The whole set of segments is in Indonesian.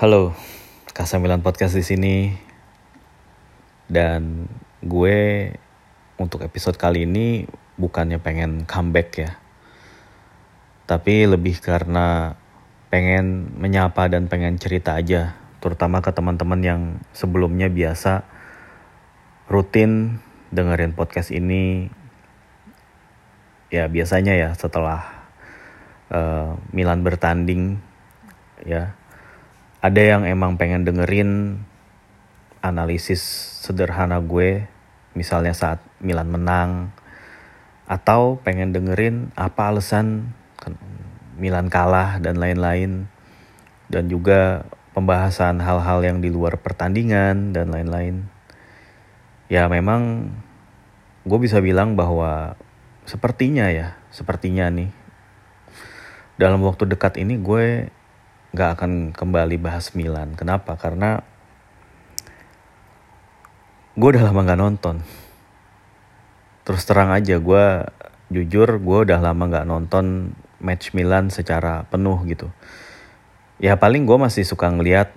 Halo, Kasamilan Podcast di sini. Dan gue untuk episode kali ini bukannya pengen comeback ya. Tapi lebih karena pengen menyapa dan pengen cerita aja, terutama ke teman-teman yang sebelumnya biasa rutin dengerin podcast ini. Ya biasanya ya setelah uh, Milan bertanding ya ada yang emang pengen dengerin analisis sederhana gue misalnya saat Milan menang atau pengen dengerin apa alasan Milan kalah dan lain-lain dan juga pembahasan hal-hal yang di luar pertandingan dan lain-lain. Ya memang gue bisa bilang bahwa sepertinya ya sepertinya nih dalam waktu dekat ini gue gak akan kembali bahas Milan. Kenapa? Karena gue udah lama gak nonton. Terus terang aja gue jujur gue udah lama gak nonton match Milan secara penuh gitu. Ya paling gue masih suka ngeliat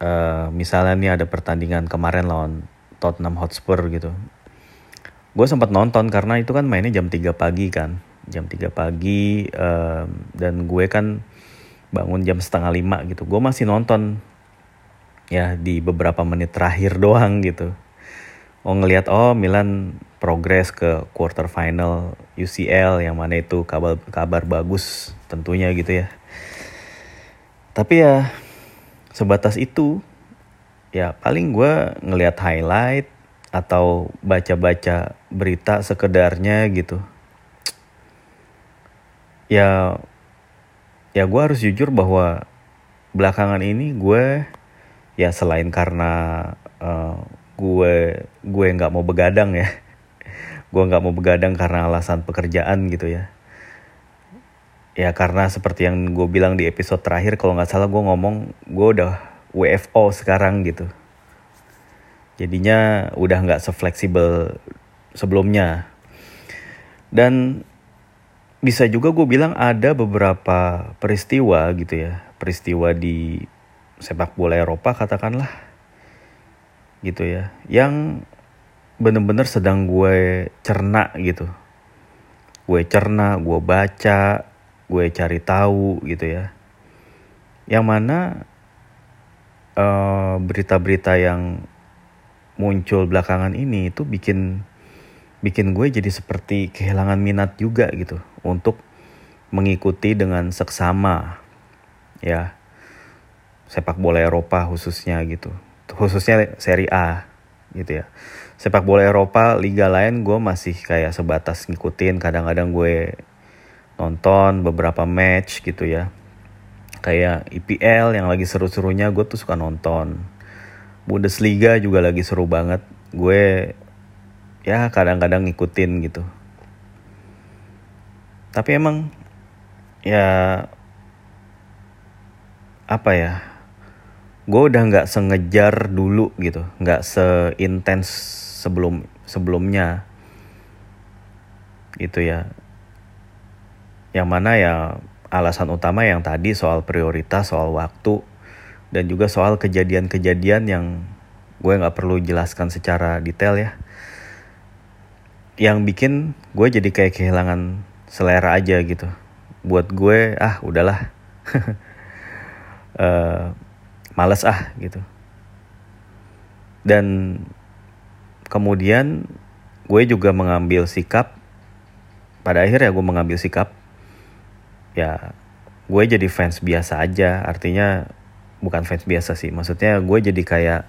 uh, misalnya nih ada pertandingan kemarin lawan Tottenham Hotspur gitu. Gue sempat nonton karena itu kan mainnya jam 3 pagi kan. Jam 3 pagi um, dan gue kan bangun jam setengah lima gitu. Gue masih nonton ya di beberapa menit terakhir doang gitu. Oh ngelihat oh Milan progres ke quarter final UCL yang mana itu kabar kabar bagus tentunya gitu ya. Tapi ya sebatas itu ya paling gue ngelihat highlight atau baca-baca berita sekedarnya gitu. Ya ya gue harus jujur bahwa belakangan ini gue ya selain karena uh, gue gue nggak mau begadang ya gue nggak mau begadang karena alasan pekerjaan gitu ya. Ya karena seperti yang gue bilang di episode terakhir kalau nggak salah gue ngomong gue udah WFO sekarang gitu. Jadinya udah nggak sefleksibel sebelumnya. Dan bisa juga gue bilang ada beberapa peristiwa gitu ya. Peristiwa di sepak bola Eropa katakanlah. Gitu ya. Yang bener-bener sedang gue cerna gitu. Gue cerna gue baca gue cari tahu gitu ya. Yang mana berita-berita uh, yang muncul belakangan ini itu bikin bikin gue jadi seperti kehilangan minat juga gitu untuk mengikuti dengan seksama ya. Sepak bola Eropa khususnya gitu. Khususnya Serie A gitu ya. Sepak bola Eropa liga lain gue masih kayak sebatas ngikutin. Kadang-kadang gue nonton beberapa match gitu ya. Kayak IPL yang lagi seru-serunya gue tuh suka nonton. Bundesliga juga lagi seru banget. Gue ya kadang-kadang ngikutin gitu. Tapi emang ya apa ya? Gue udah nggak sengejar dulu gitu, nggak seintens sebelum sebelumnya gitu ya. Yang mana ya alasan utama yang tadi soal prioritas, soal waktu, dan juga soal kejadian-kejadian yang gue nggak perlu jelaskan secara detail ya yang bikin gue jadi kayak kehilangan selera aja gitu. Buat gue ah udahlah. Uh, males ah gitu. Dan kemudian gue juga mengambil sikap pada akhirnya gue mengambil sikap ya gue jadi fans biasa aja. Artinya bukan fans biasa sih. Maksudnya gue jadi kayak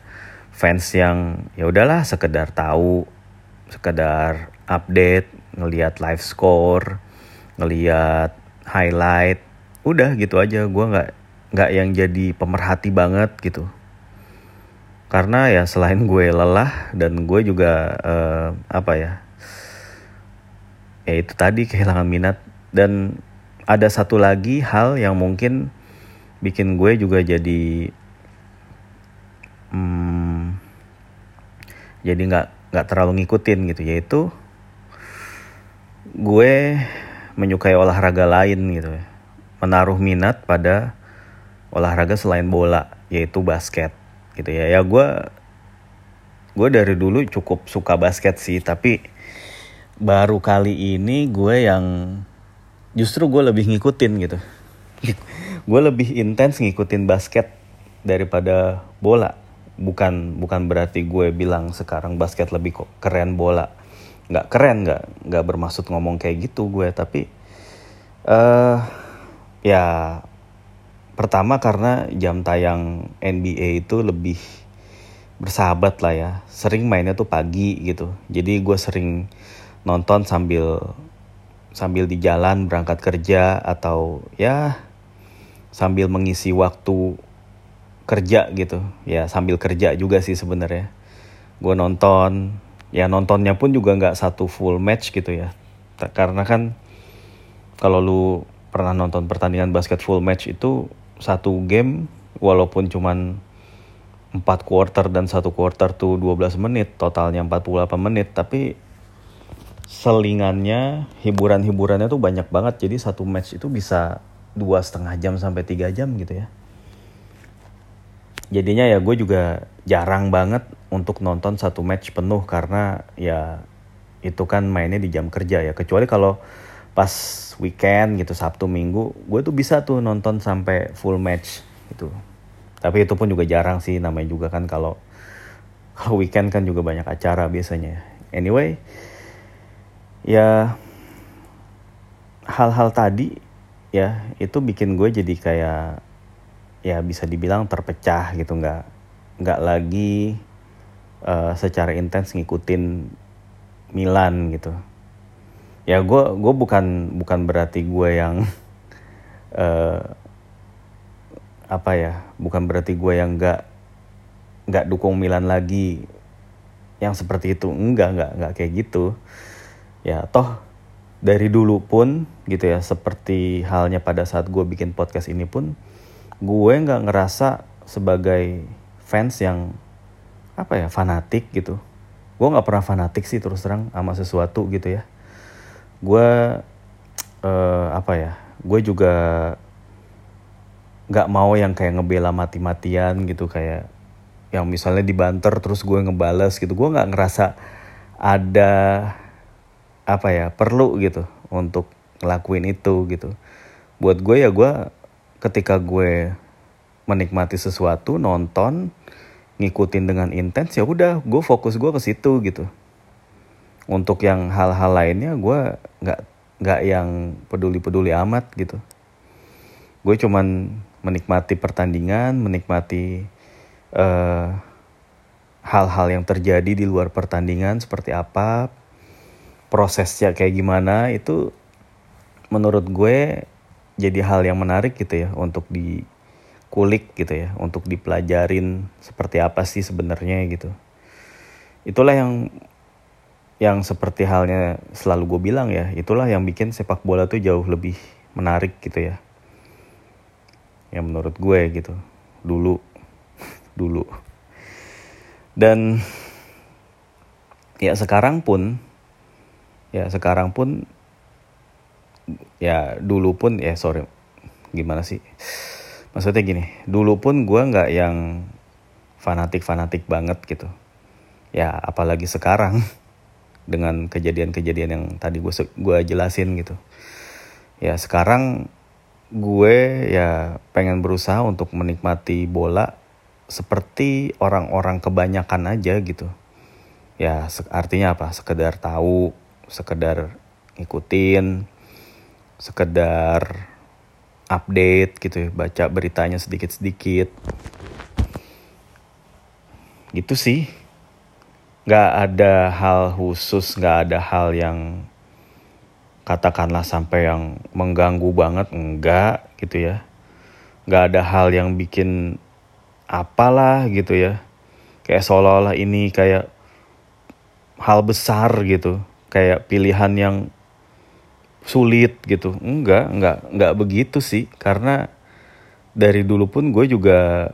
fans yang ya udahlah sekedar tahu sekedar update ngelihat live score ngelihat highlight udah gitu aja. Gue nggak nggak yang jadi pemerhati banget gitu. Karena ya selain gue lelah dan gue juga uh, apa ya ya itu tadi kehilangan minat. Dan ada satu lagi hal yang mungkin bikin gue juga jadi hmm, jadi nggak nggak terlalu ngikutin gitu. Yaitu gue menyukai olahraga lain gitu ya. Menaruh minat pada olahraga selain bola yaitu basket gitu ya. Ya gue gue dari dulu cukup suka basket sih tapi baru kali ini gue yang justru gue lebih ngikutin gitu. Gue lebih intens ngikutin basket daripada bola. Bukan bukan berarti gue bilang sekarang basket lebih kok keren bola nggak keren nggak nggak bermaksud ngomong kayak gitu gue tapi uh, ya pertama karena jam tayang NBA itu lebih bersahabat lah ya. Sering mainnya tuh pagi gitu. Jadi gue sering nonton sambil sambil di jalan berangkat kerja atau ya sambil mengisi waktu kerja gitu. Ya sambil kerja juga sih sebenarnya. Gue nonton ya nontonnya pun juga nggak satu full match gitu ya. Karena kan kalau lu pernah nonton pertandingan basket full match itu satu game walaupun cuman 4 quarter dan satu quarter tuh 12 menit totalnya 48 menit tapi selingannya hiburan-hiburannya tuh banyak banget. Jadi satu match itu bisa dua setengah jam sampai tiga jam gitu ya jadinya ya gue juga jarang banget untuk nonton satu match penuh karena ya itu kan mainnya di jam kerja ya. Kecuali kalau pas weekend gitu Sabtu Minggu gue tuh bisa tuh nonton sampai full match gitu. Tapi itu pun juga jarang sih namanya juga kan kalau kalau weekend kan juga banyak acara biasanya. Anyway ya hal-hal tadi ya itu bikin gue jadi kayak ya bisa dibilang terpecah gitu nggak nggak lagi uh, secara intens ngikutin Milan gitu. Ya gue gue bukan bukan berarti gue yang uh, apa ya bukan berarti gue yang nggak nggak dukung Milan lagi yang seperti itu. Enggak enggak enggak kayak gitu. Ya toh dari dulu pun gitu ya seperti halnya pada saat gue bikin podcast ini pun gue nggak ngerasa sebagai fans yang apa ya fanatik gitu. Gue nggak pernah fanatik sih terus terang sama sesuatu gitu ya. Gue uh, apa ya gue juga nggak mau yang kayak ngebela mati-matian gitu kayak yang misalnya dibanter terus gue ngebales gitu. Gue nggak ngerasa ada apa ya perlu gitu untuk ngelakuin itu gitu. Buat gue ya gue ketika gue menikmati sesuatu nonton ngikutin dengan intens ya udah gue fokus gue ke situ gitu. Untuk yang hal-hal lainnya gue nggak nggak yang peduli-peduli amat gitu. Gue cuman menikmati pertandingan menikmati uh, hal-hal yang terjadi di luar pertandingan seperti apa prosesnya kayak gimana itu menurut gue jadi hal yang menarik gitu ya untuk dikulik gitu ya untuk dipelajarin seperti apa sih sebenarnya gitu. Itulah yang yang seperti halnya selalu gue bilang ya itulah yang bikin sepak bola tuh jauh lebih menarik gitu ya. Yang menurut gue gitu dulu dulu. Dan ya sekarang pun ya sekarang pun ya dulu pun ya sorry. Gimana sih? Maksudnya gini dulu pun gue nggak yang fanatik fanatik banget gitu. Ya apalagi sekarang dengan kejadian-kejadian yang tadi gue gue jelasin gitu. Ya sekarang gue ya pengen berusaha untuk menikmati bola seperti orang-orang kebanyakan aja gitu. Ya artinya apa? Sekedar tahu sekedar ngikutin sekedar update gitu ya baca beritanya sedikit-sedikit. Gitu sih. Nggak ada hal khusus nggak ada hal yang katakanlah sampai yang mengganggu banget enggak gitu ya. Nggak ada hal yang bikin apalah gitu ya. Kayak seolah-olah ini kayak hal besar gitu. Kayak pilihan yang sulit gitu. Enggak enggak enggak begitu sih. Karena dari dulu pun gue juga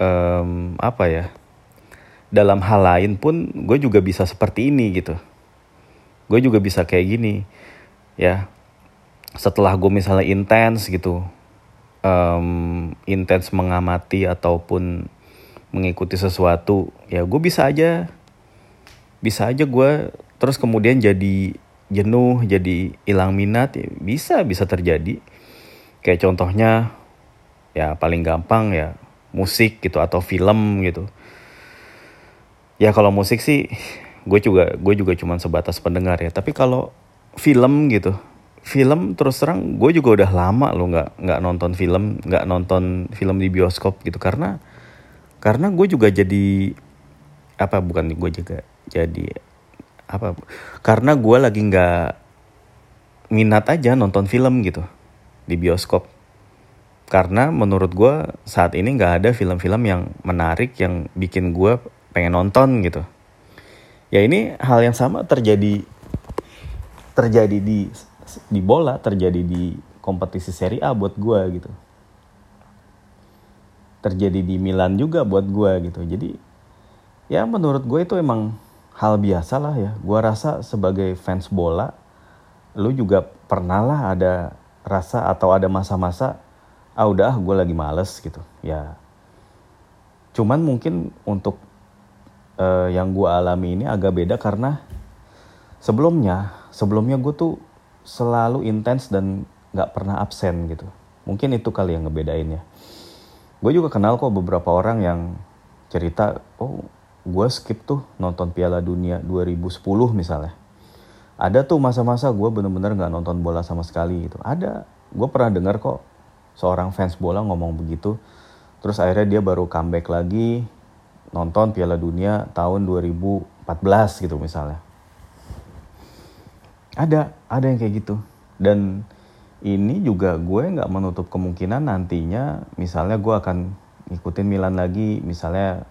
um, apa ya dalam hal lain pun gue juga bisa seperti ini gitu. Gue juga bisa kayak gini ya. Setelah gue misalnya intens gitu um, intens mengamati ataupun mengikuti sesuatu ya gue bisa aja bisa aja gue terus kemudian jadi jenuh jadi hilang minat ya bisa bisa terjadi. Kayak contohnya ya paling gampang ya musik gitu atau film gitu. Ya kalau musik sih gue juga gue juga cuman sebatas pendengar ya. Tapi kalau film gitu film terus terang gue juga udah lama lo nggak nggak nonton film nggak nonton film di bioskop gitu. Karena karena gue juga jadi apa bukan gue juga jadi apa? Karena gue lagi nggak minat aja nonton film gitu di bioskop. Karena menurut gue saat ini nggak ada film-film yang menarik yang bikin gue pengen nonton gitu. Ya ini hal yang sama terjadi terjadi di di bola terjadi di kompetisi Serie A buat gue gitu. Terjadi di Milan juga buat gue gitu. Jadi ya menurut gue itu emang hal biasa lah ya gue rasa sebagai fans bola lu juga pernah lah ada rasa atau ada masa-masa ah udah gue lagi males gitu ya cuman mungkin untuk uh, yang gue alami ini agak beda karena sebelumnya sebelumnya gue tuh selalu intens dan nggak pernah absen gitu. Mungkin itu kali yang ngebedainnya. Gue juga kenal kok beberapa orang yang cerita, oh gue skip tuh nonton Piala Dunia 2010 misalnya. Ada tuh masa-masa gue bener-bener nggak nonton bola sama sekali gitu. Ada, gue pernah dengar kok seorang fans bola ngomong begitu. Terus akhirnya dia baru comeback lagi nonton Piala Dunia tahun 2014 gitu misalnya ada ada yang kayak gitu dan ini juga gue nggak menutup kemungkinan nantinya misalnya gue akan ngikutin Milan lagi misalnya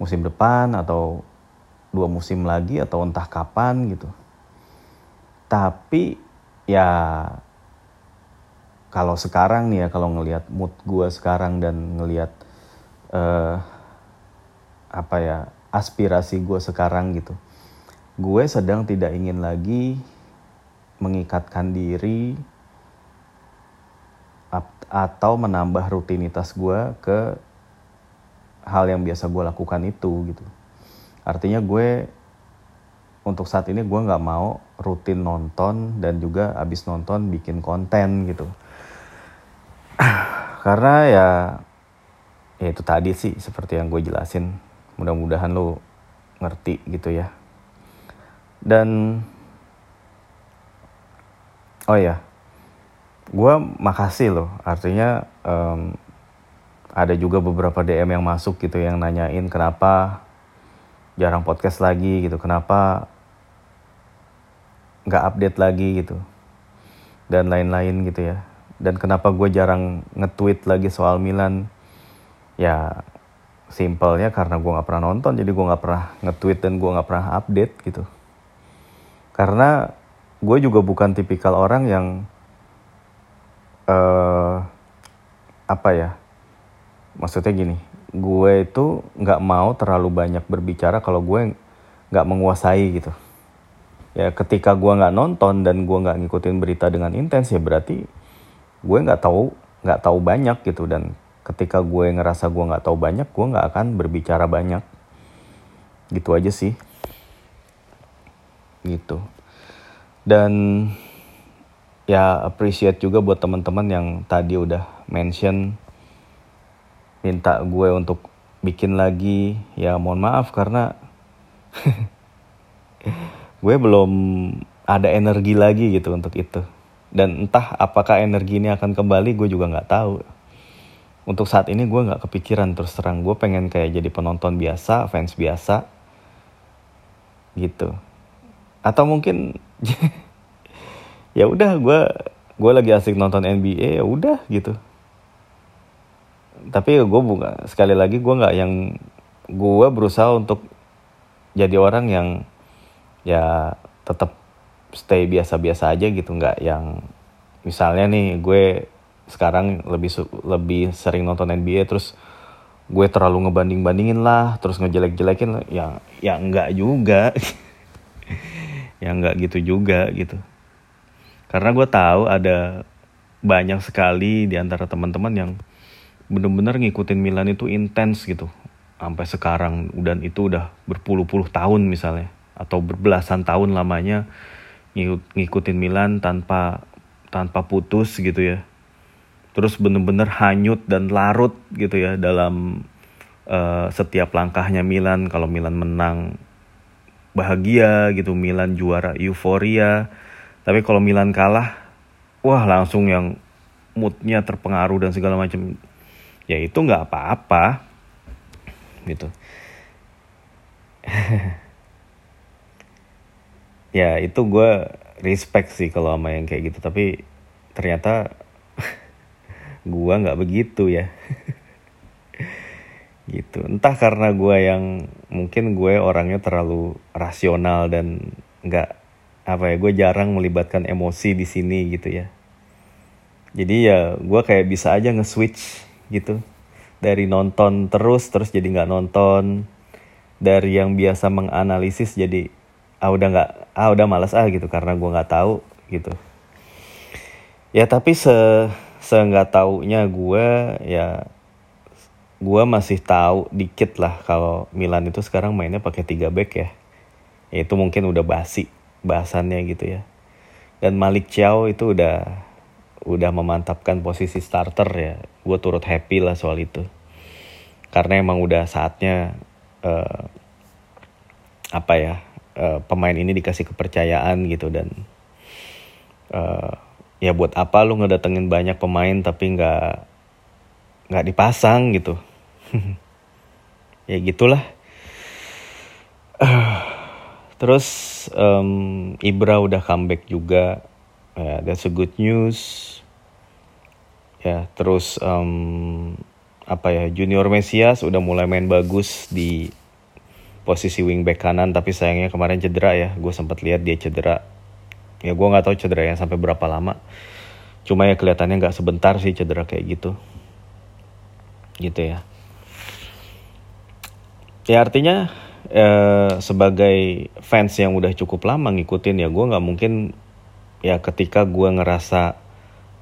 musim depan atau dua musim lagi atau entah kapan gitu. Tapi ya kalau sekarang nih ya kalau ngelihat mood gue sekarang dan ngelihat uh, apa ya aspirasi gue sekarang gitu gue sedang tidak ingin lagi mengikatkan diri atau menambah rutinitas gue ke hal yang biasa gue lakukan itu gitu. Artinya gue untuk saat ini gue nggak mau rutin nonton dan juga abis nonton bikin konten gitu. Karena ya ya itu tadi sih seperti yang gue jelasin. Mudah-mudahan lo ngerti gitu ya. Dan oh ya gue makasih loh artinya um, ada juga beberapa DM yang masuk gitu yang nanyain kenapa jarang podcast lagi? gitu kenapa nggak update lagi? gitu. Dan lain-lain gitu ya. Dan kenapa gue jarang nge-tweet lagi soal Milan? Ya simpelnya karena gue nggak pernah nonton jadi gue nggak pernah nge-tweet dan gue nggak pernah update gitu. Karena gue juga bukan tipikal orang yang uh, apa ya maksudnya gini gue itu nggak mau terlalu banyak berbicara kalau gue nggak menguasai gitu. Ya ketika gue nggak nonton dan gue nggak ngikutin berita dengan intens ya berarti gue nggak tahu nggak tahu banyak gitu. Dan ketika gue ngerasa gue nggak tahu banyak gue nggak akan berbicara banyak. Gitu aja sih. Gitu. Dan ya appreciate juga buat teman-teman yang tadi udah mention minta gue untuk bikin lagi. Ya mohon maaf karena gue belum ada energi lagi gitu untuk itu. Dan entah apakah energi ini akan kembali gue juga nggak tahu. Untuk saat ini gue nggak kepikiran terus terang. Gue pengen kayak jadi penonton biasa fans biasa gitu. Atau mungkin ya udah gue gue lagi asik nonton NBA ya udah gitu tapi gue bukan sekali lagi gue nggak yang gue berusaha untuk jadi orang yang ya tetap stay biasa-biasa aja gitu nggak yang misalnya nih gue sekarang lebih lebih sering nonton NBA terus gue terlalu ngebanding bandingin lah terus ngejelek-jelekin ya ya enggak juga. Ya nggak gitu juga gitu. Karena gue tahu ada banyak sekali di antara teman-teman yang bener-bener ngikutin Milan itu intens gitu. Sampai sekarang dan itu udah berpuluh-puluh tahun misalnya atau berbelasan tahun lamanya ngikutin Milan tanpa tanpa putus gitu ya. Terus bener-bener hanyut dan larut gitu ya dalam uh, setiap langkahnya Milan. Kalau Milan menang bahagia gitu. Milan juara euforia. Tapi kalau Milan kalah wah langsung yang moodnya terpengaruh dan segala macam ya itu nggak apa-apa. Gitu. Ya itu gue respect sih kalau sama yang kayak gitu. Tapi ternyata gue nggak begitu ya. Gitu. Entah karena gue yang mungkin gue orangnya terlalu rasional dan nggak apa ya gue jarang melibatkan emosi di sini gitu ya. Jadi ya gue kayak bisa aja nge-switch gitu. Dari nonton terus terus jadi nggak nonton. Dari yang biasa menganalisis jadi ah udah nggak ah udah malas ah gitu karena gue nggak tahu gitu. Ya tapi se se nggak taunya gue ya gue masih tahu dikit lah kalau Milan itu sekarang mainnya pakai tiga back ya. ya itu mungkin udah basi bahasannya gitu ya. Dan Malik Chow itu udah udah memantapkan posisi starter ya. Gue turut happy lah soal itu. Karena emang udah saatnya uh, apa ya uh, pemain ini dikasih kepercayaan gitu dan uh, ya buat apa lu ngedatengin banyak pemain tapi nggak nggak dipasang gitu. Ya gitulah. Terus um, Ibra udah comeback juga ya that's a good news. Ya terus um, apa ya Junior Mesias udah mulai main bagus di posisi wingback kanan tapi sayangnya kemarin cedera ya. Gue sempat lihat dia cedera. Ya gue nggak tahu cedera yang sampai berapa lama. Cuma ya kelihatannya nggak sebentar sih cedera kayak gitu. Gitu ya. Ya artinya eh, sebagai fans yang udah cukup lama ngikutin ya gue nggak mungkin ya ketika gue ngerasa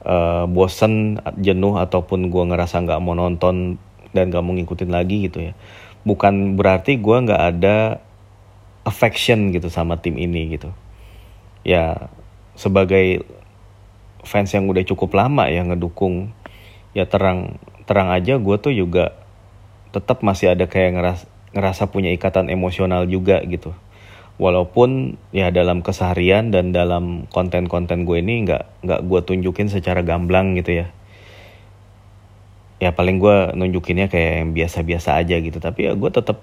uh, bosen jenuh ataupun gue ngerasa nggak mau nonton dan gak mau ngikutin lagi gitu ya bukan berarti gue nggak ada affection gitu sama tim ini gitu. Ya sebagai fans yang udah cukup lama ya ngedukung ya terang terang aja gue tuh juga tetap masih ada kayak ngerasa ngerasa punya ikatan emosional juga gitu walaupun ya dalam keseharian dan dalam konten-konten gue ini nggak nggak gue tunjukin secara gamblang gitu ya. Ya paling gue nunjukinnya kayak yang biasa-biasa aja gitu. Tapi ya gue tetap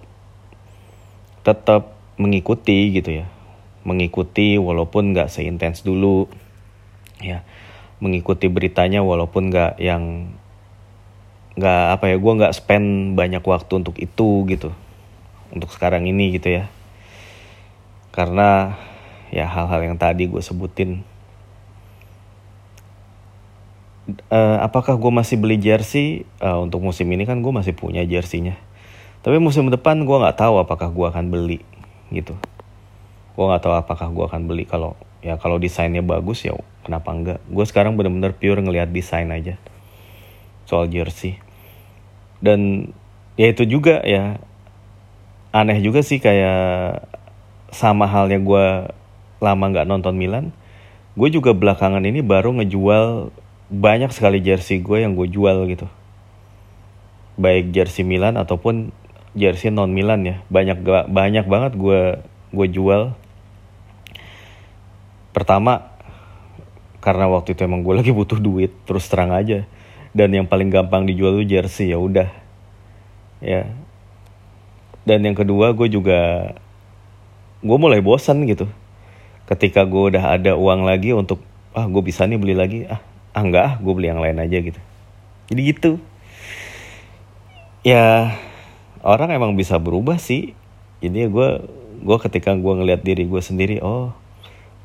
tetap mengikuti gitu ya. Mengikuti walaupun nggak seintens dulu ya. Mengikuti beritanya walaupun nggak yang nggak apa ya gue nggak spend banyak waktu untuk itu gitu. Untuk sekarang ini gitu ya karena ya hal-hal yang tadi gue sebutin. Uh, apakah gue masih beli jersey? Uh, untuk musim ini kan gue masih punya jersinya. Tapi musim depan gue nggak tahu apakah gue akan beli gitu. Gue nggak tahu apakah gue akan beli. Kalau ya kalau desainnya bagus ya kenapa enggak gue sekarang bener-bener pure ngelihat desain aja soal jersey. Dan ya itu juga ya aneh juga sih kayak sama halnya gue lama nggak nonton Milan, gue juga belakangan ini baru ngejual banyak sekali jersey gue yang gue jual gitu. Baik jersey Milan ataupun jersey non Milan ya, banyak banyak banget gue gue jual. Pertama karena waktu itu emang gue lagi butuh duit, terus terang aja. Dan yang paling gampang dijual tuh jersey ya udah. Ya. Dan yang kedua gue juga gue mulai bosan gitu. Ketika gue udah ada uang lagi untuk ah gue bisa nih beli lagi. Ah ah enggak ah gue beli yang lain aja gitu. Jadi gitu. Ya orang emang bisa berubah sih. Jadi ya gue gue ketika gue ngeliat diri gue sendiri oh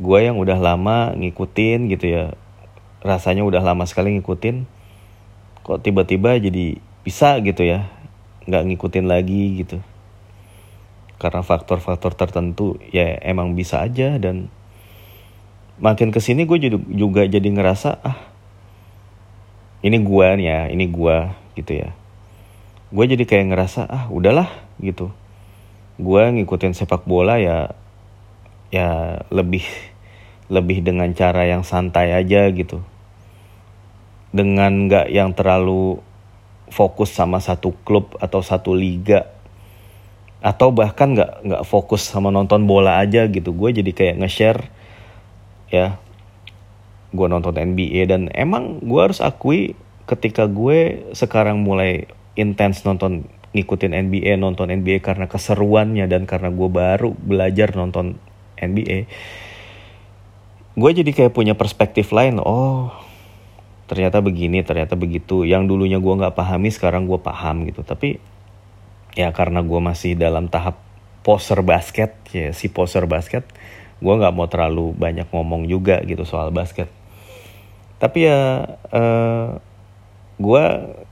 gue yang udah lama ngikutin gitu ya. Rasanya udah lama sekali ngikutin kok tiba-tiba jadi bisa gitu ya. Nggak ngikutin lagi gitu karena faktor-faktor tertentu ya emang bisa aja. Dan makin ke sini gue juga jadi ngerasa ah ini gua nih ya ini gua gitu ya. Gue jadi kayak ngerasa ah udahlah gitu. Gue ngikutin sepak bola ya ya lebih lebih dengan cara yang santai aja gitu. Dengan nggak yang terlalu fokus sama satu klub atau satu liga atau bahkan nggak nggak fokus sama nonton bola aja gitu. Gue jadi kayak nge-share ya gue nonton NBA dan emang gue harus akui ketika gue sekarang mulai intens nonton ngikutin NBA nonton NBA karena keseruannya dan karena gue baru belajar nonton NBA gue jadi kayak punya perspektif lain. Oh ternyata begini ternyata begitu. Yang dulunya gue nggak pahami sekarang gue paham gitu. Tapi ya karena gue masih dalam tahap poser basket ya si poser basket gue nggak mau terlalu banyak ngomong juga gitu soal basket. Tapi ya uh, gue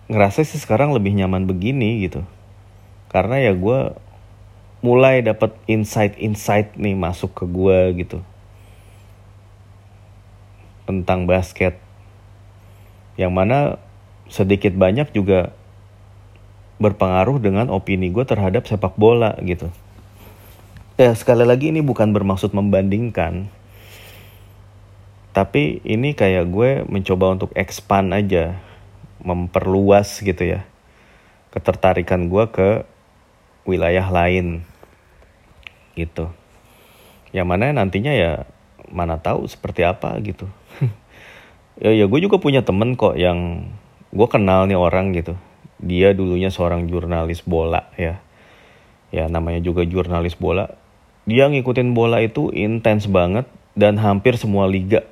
ngerasa sih sekarang lebih nyaman begini gitu. Karena ya gue mulai dapat insight-insight nih masuk ke gue gitu. Tentang basket. Yang mana sedikit banyak juga berpengaruh dengan opini gue terhadap sepak bola gitu. Ya sekali lagi ini bukan bermaksud membandingkan. Tapi ini kayak gue mencoba untuk expand aja memperluas gitu ya ketertarikan gue ke wilayah lain gitu. Yang mana nantinya ya mana tahu seperti apa gitu. Ya ya gue juga punya temen kok yang gue kenal nih orang gitu dia dulunya seorang jurnalis bola ya ya namanya juga jurnalis bola dia ngikutin bola itu intens banget dan hampir semua liga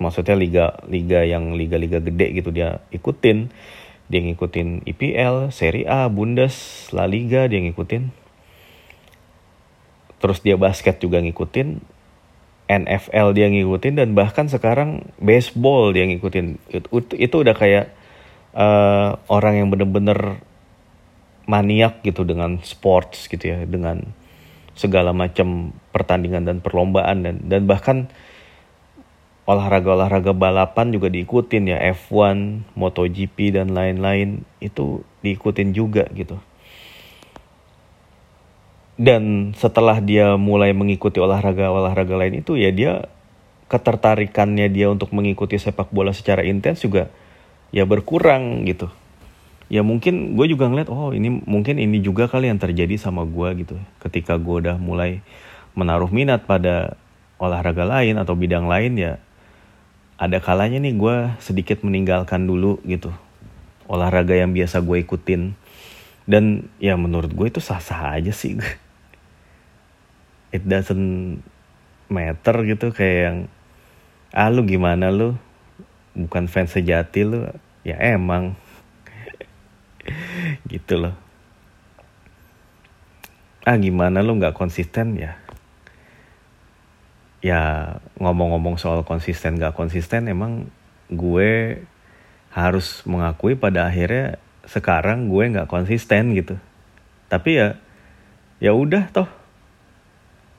maksudnya liga liga yang liga-liga gede gitu dia ikutin dia ngikutin IPL, Serie A, Bundes, La Liga dia ngikutin. Terus dia basket juga ngikutin, NFL dia ngikutin dan bahkan sekarang baseball dia ngikutin. Itu, itu udah kayak uh, orang yang bener-bener maniak gitu dengan sports gitu ya, dengan segala macam pertandingan dan perlombaan dan dan bahkan olahraga-olahraga balapan juga diikutin ya F1, MotoGP dan lain-lain itu diikutin juga gitu. Dan setelah dia mulai mengikuti olahraga-olahraga lain itu ya dia ketertarikannya dia untuk mengikuti sepak bola secara intens juga ya berkurang gitu. Ya mungkin gue juga ngeliat oh ini mungkin ini juga kali yang terjadi sama gue gitu. Ketika gue udah mulai menaruh minat pada olahraga lain atau bidang lain ya ada kalanya nih gue sedikit meninggalkan dulu gitu olahraga yang biasa gue ikutin dan ya menurut gue itu sah-sah aja sih it doesn't matter gitu kayak yang ah lu gimana lu bukan fans sejati lu ya emang. Gitu loh. Ah gimana lu nggak konsisten? Ya. Ya ngomong-ngomong soal konsisten gak konsisten emang gue harus mengakui pada akhirnya sekarang gue nggak konsisten gitu. Tapi ya ya udah toh.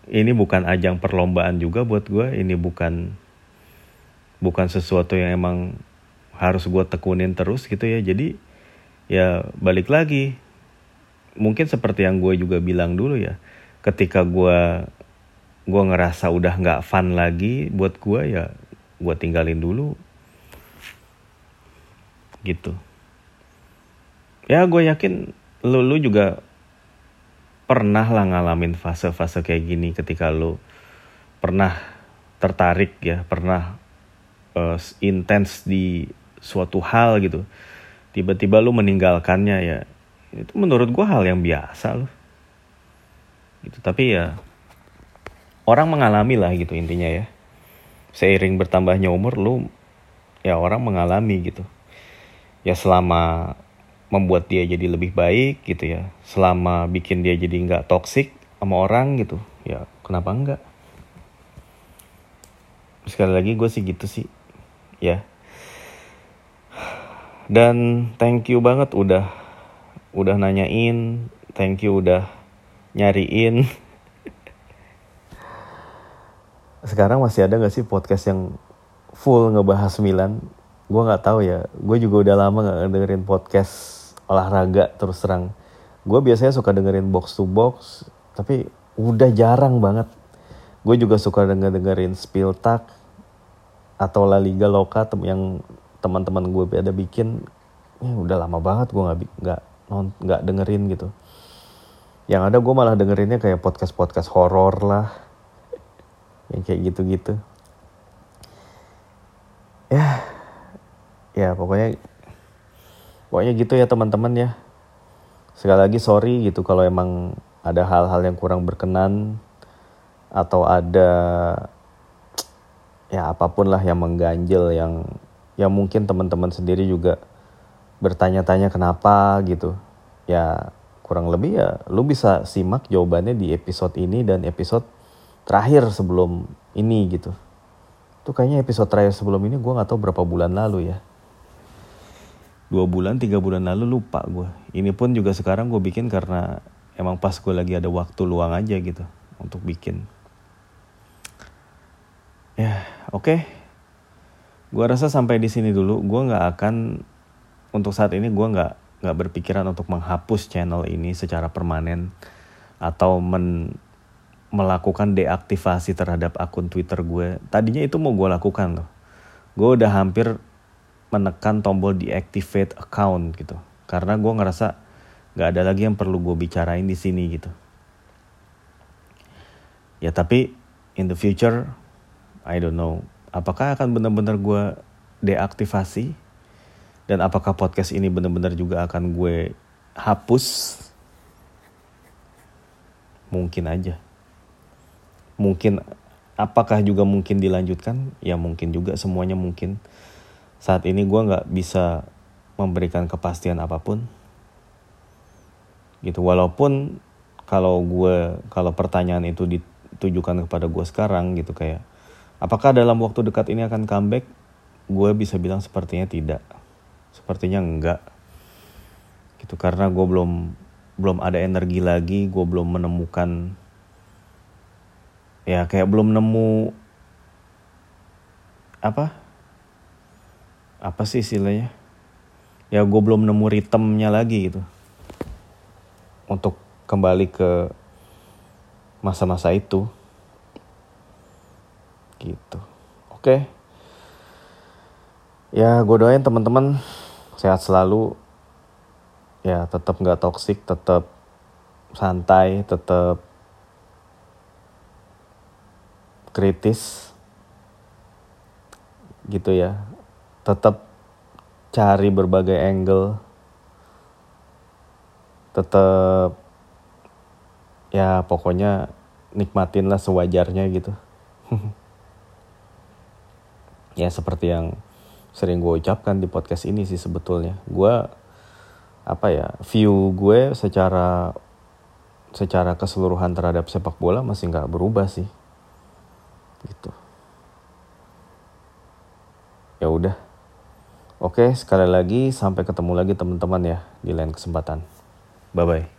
Ini bukan ajang perlombaan juga buat gue ini bukan bukan sesuatu yang emang harus gue tekunin terus gitu ya. Jadi ya balik lagi. Mungkin seperti yang gue juga bilang dulu ya ketika gue gue ngerasa udah nggak fun lagi buat gue ya gue tinggalin dulu. Gitu. Ya gue yakin lu lu juga pernah lah ngalamin fase-fase kayak gini ketika lu pernah tertarik ya pernah uh, intens di suatu hal gitu. Tiba-tiba lu meninggalkannya ya itu menurut gue hal yang biasa loh gitu tapi ya orang mengalami lah gitu intinya ya. Seiring bertambahnya umur lu ya orang mengalami gitu. Ya selama membuat dia jadi lebih baik gitu ya selama bikin dia jadi nggak toksik sama orang gitu ya kenapa enggak? Sekali lagi gue sih gitu sih ya. Dan thank you banget udah udah nanyain thank you udah nyariin. Sekarang masih ada gak sih podcast yang full ngebahas Milan? Gue nggak tahu ya. Gue juga udah lama nggak dengerin podcast olahraga terus terang. Gue biasanya suka dengerin box to box tapi udah jarang banget. Gue juga suka denger dengerin spill talk atau La Liga Loka tem yang teman-teman gue ada bikin ini udah lama banget gue nggak nggak nggak dengerin gitu. Yang ada gue malah dengerinnya kayak podcast podcast horor lah. Yang kayak gitu-gitu. Ya ya pokoknya pokoknya gitu ya teman-teman ya. Sekali lagi sorry gitu kalau emang ada hal-hal yang kurang berkenan atau ada ya apa pun lah yang mengganjel yang yang mungkin teman-teman sendiri juga bertanya-tanya kenapa gitu. Ya kurang lebih ya lu bisa simak jawabannya di episode ini dan episode terakhir sebelum ini gitu. Tuh kayaknya episode terakhir sebelum ini gue nggak tahu berapa bulan lalu ya. Dua bulan tiga bulan lalu lupa gue ini pun juga sekarang gue bikin karena emang pas gue lagi ada waktu luang aja gitu untuk bikin ya oke. Okay. gue rasa sampai di sini dulu. Gue nggak akan untuk saat ini gue nggak nggak berpikiran untuk menghapus channel ini secara permanen atau men melakukan deaktivasi terhadap akun Twitter gue tadinya itu mau gue lakukan loh gue udah hampir menekan tombol deactivate account gitu. Karena gue ngerasa nggak ada lagi yang perlu gue bicarain di sini gitu. Ya tapi in the future I don't know. Apakah akan benar-benar gue deaktivasi? Dan apakah podcast ini benar-benar juga akan gue hapus? Mungkin aja. Mungkin apakah juga mungkin dilanjutkan? Ya mungkin juga. Semuanya mungkin. Saat ini gue nggak bisa memberikan kepastian apa pun. Gitu. Walaupun kalau gue kalau pertanyaan itu ditujukan kepada gue sekarang gitu kayak apakah dalam waktu dekat ini akan comeback? Gue bisa bilang sepertinya tidak. Sepertinya enggak. Gitu karena gue belum belum ada energi lagi gue belum menemukan ya kayak belum nemu apa? Apa sih istilahnya? Ya gue belum nemu ritmenya lagi gitu. Untuk kembali ke masa-masa itu gitu. Oke. Ya gue doain teman-teman sehat selalu. Ya tetap nggak toksik tetap santai tetap kritis. Gitu ya. Tetap cari berbagai angle. Tetap ya pokoknya nikmatin lah sewajarnya gitu ya seperti yang sering gue ucapkan di podcast ini sih sebetulnya gue apa ya view gue secara secara keseluruhan terhadap sepak bola masih nggak berubah sih gitu ya udah Oke, sekali lagi sampai ketemu lagi teman-teman ya di lain kesempatan. Bye bye.